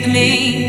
Be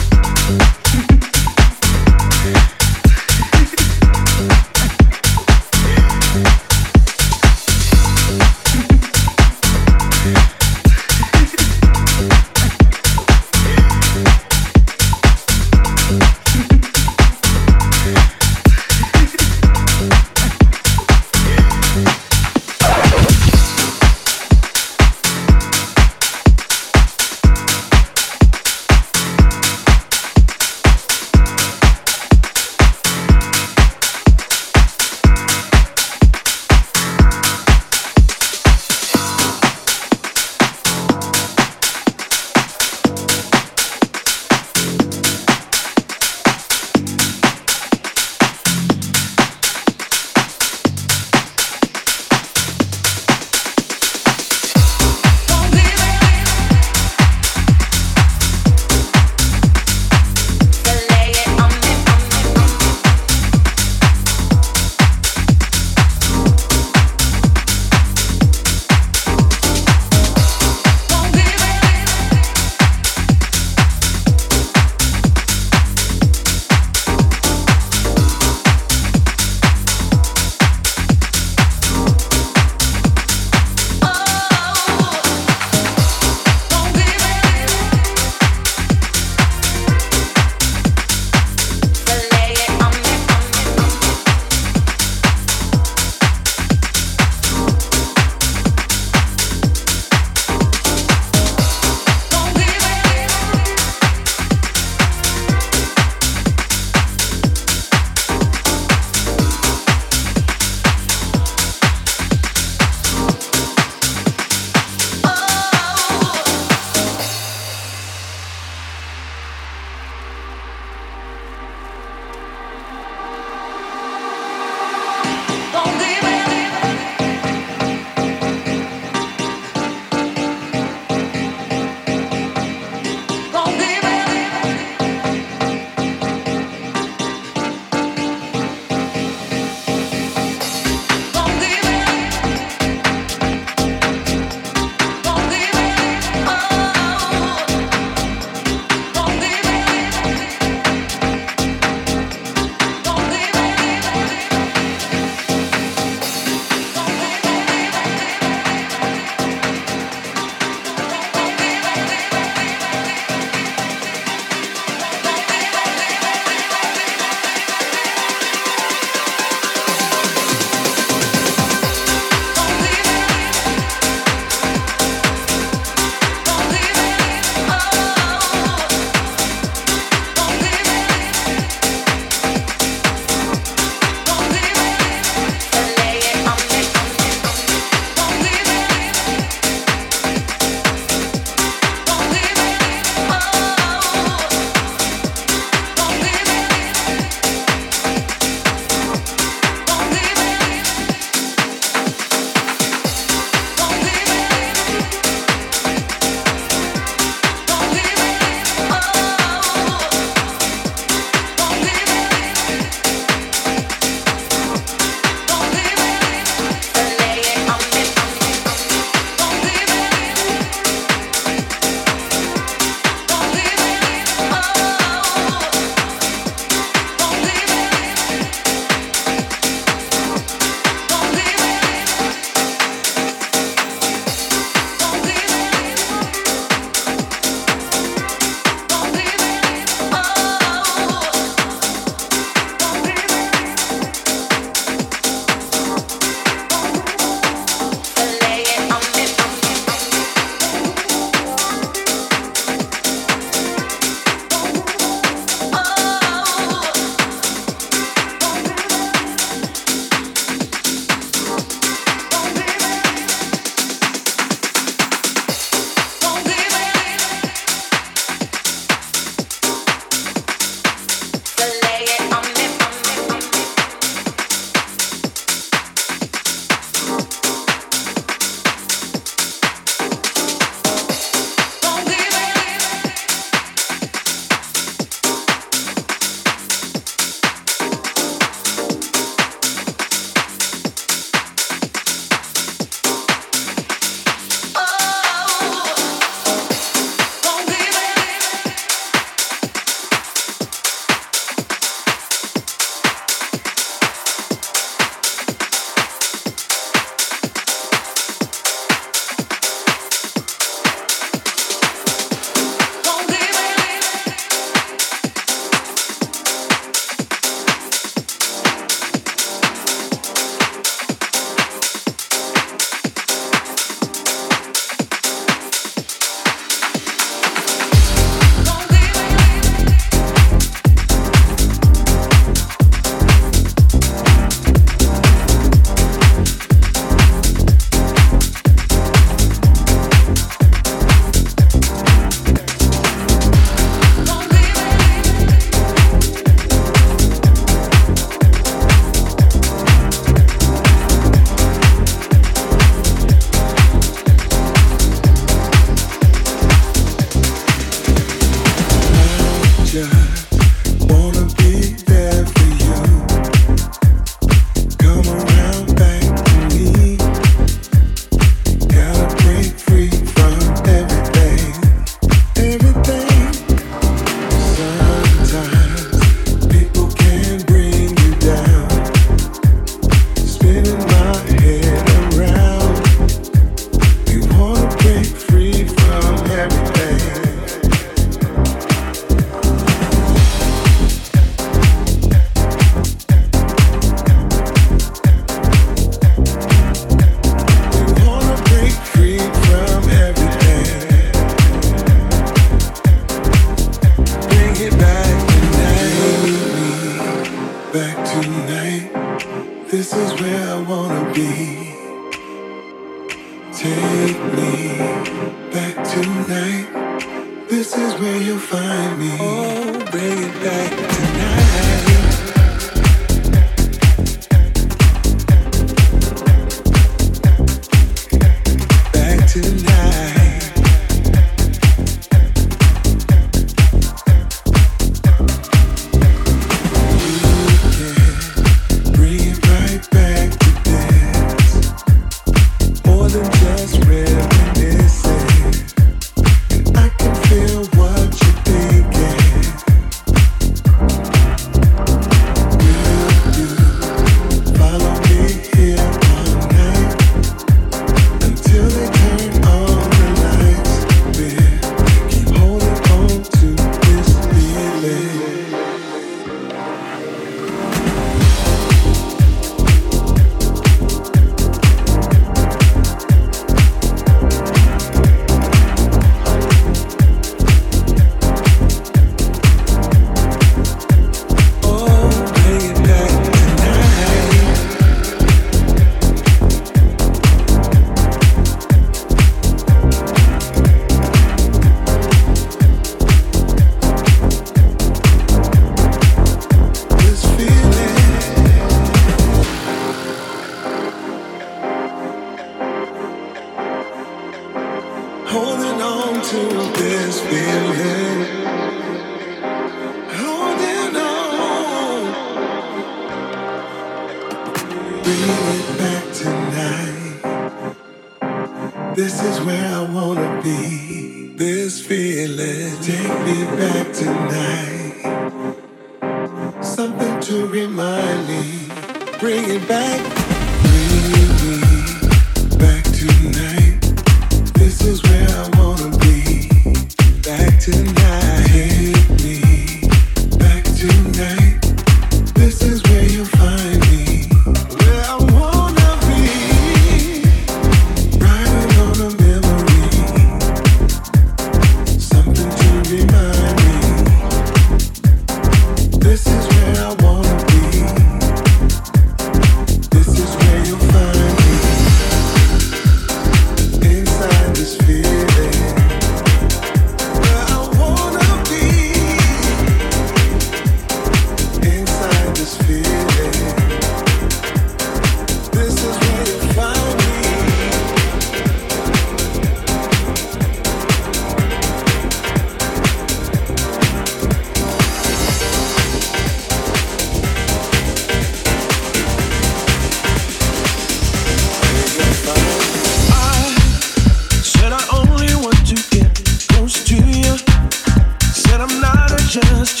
just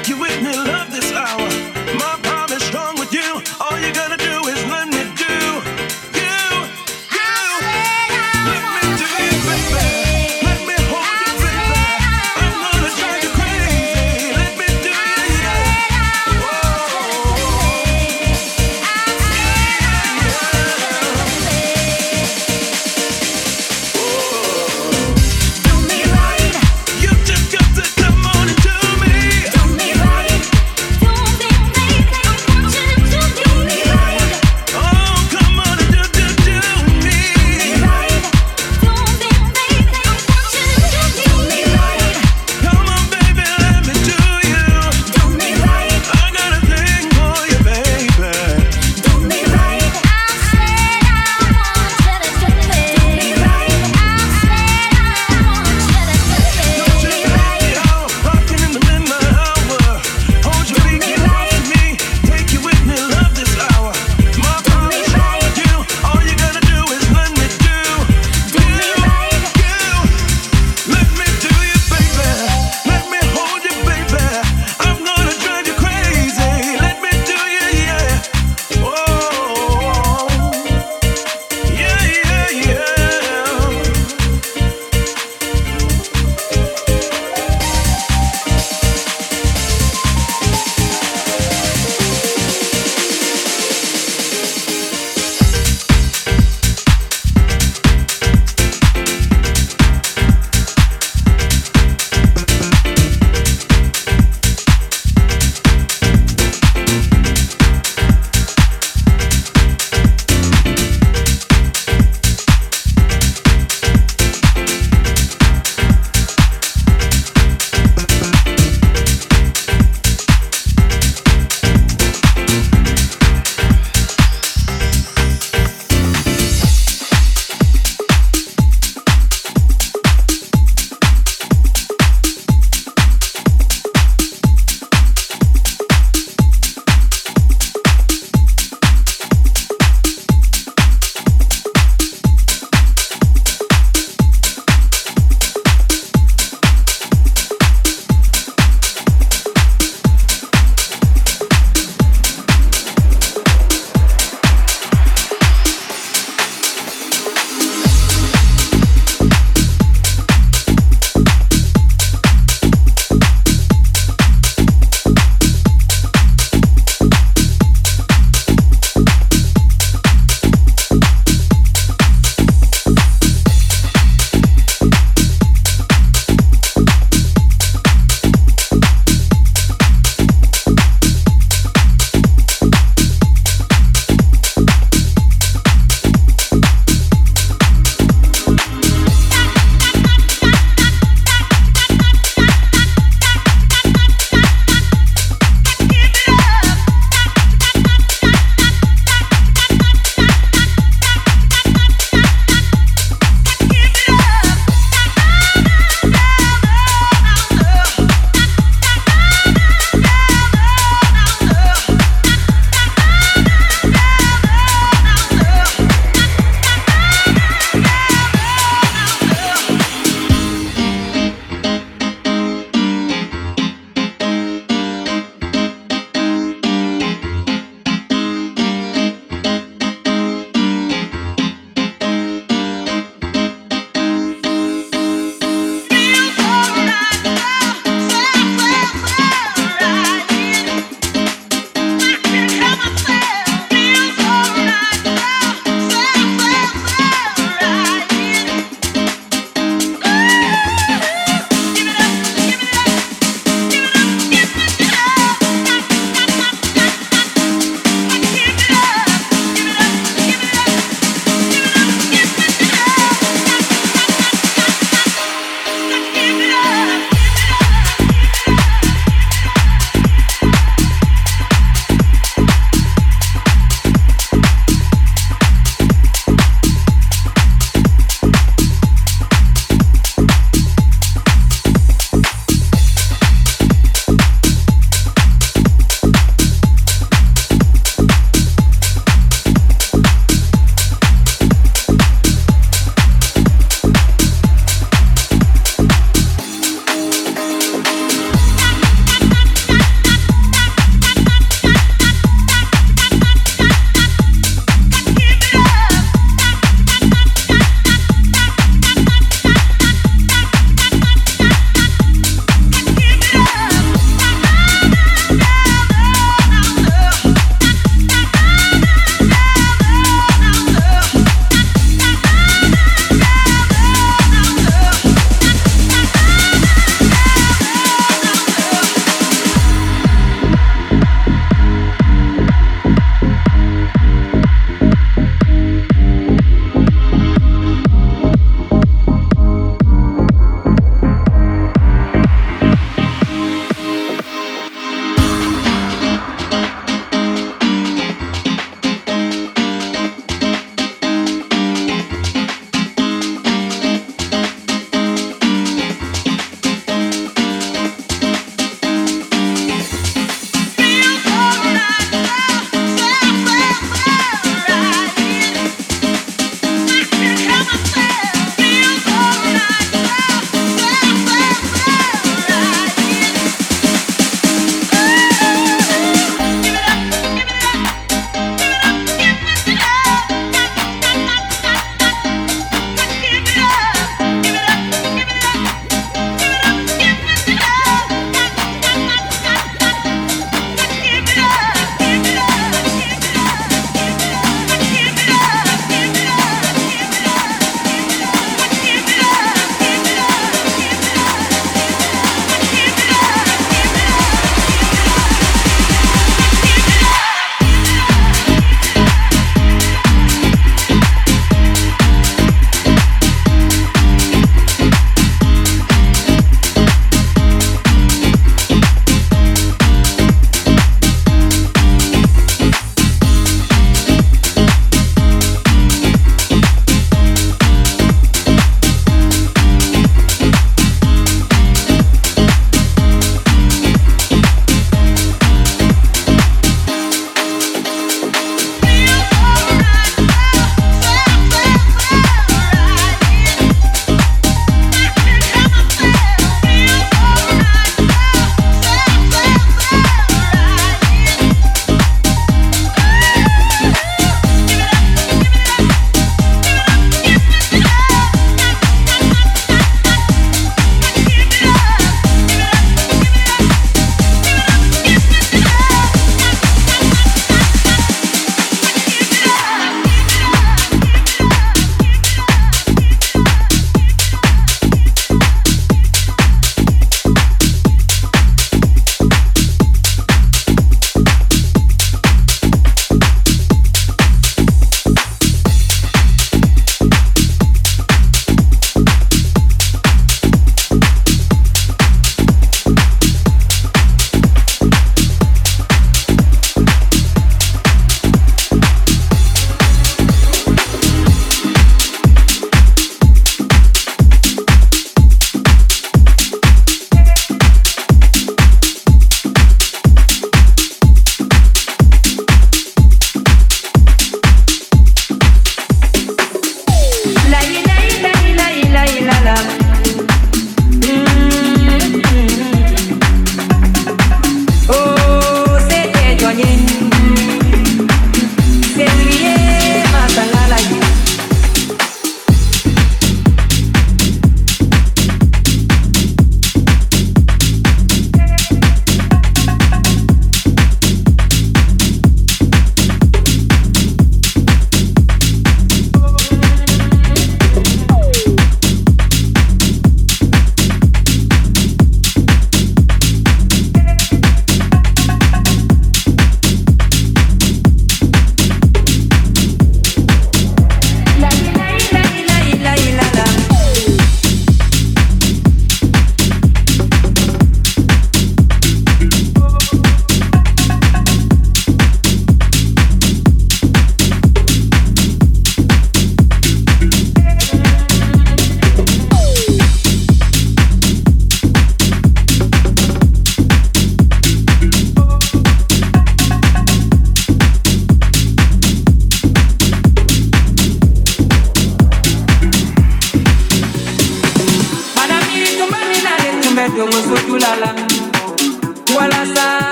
like you with me.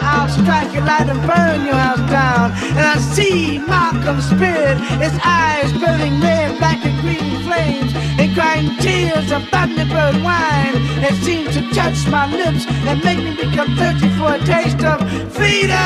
I'll strike you, light and burn your house down. And I see Malcolm's spirit, his eyes burning red, black and green flames, and crying tears of thunderbird wine. that seems to touch my lips and make me become thirsty for a taste of freedom.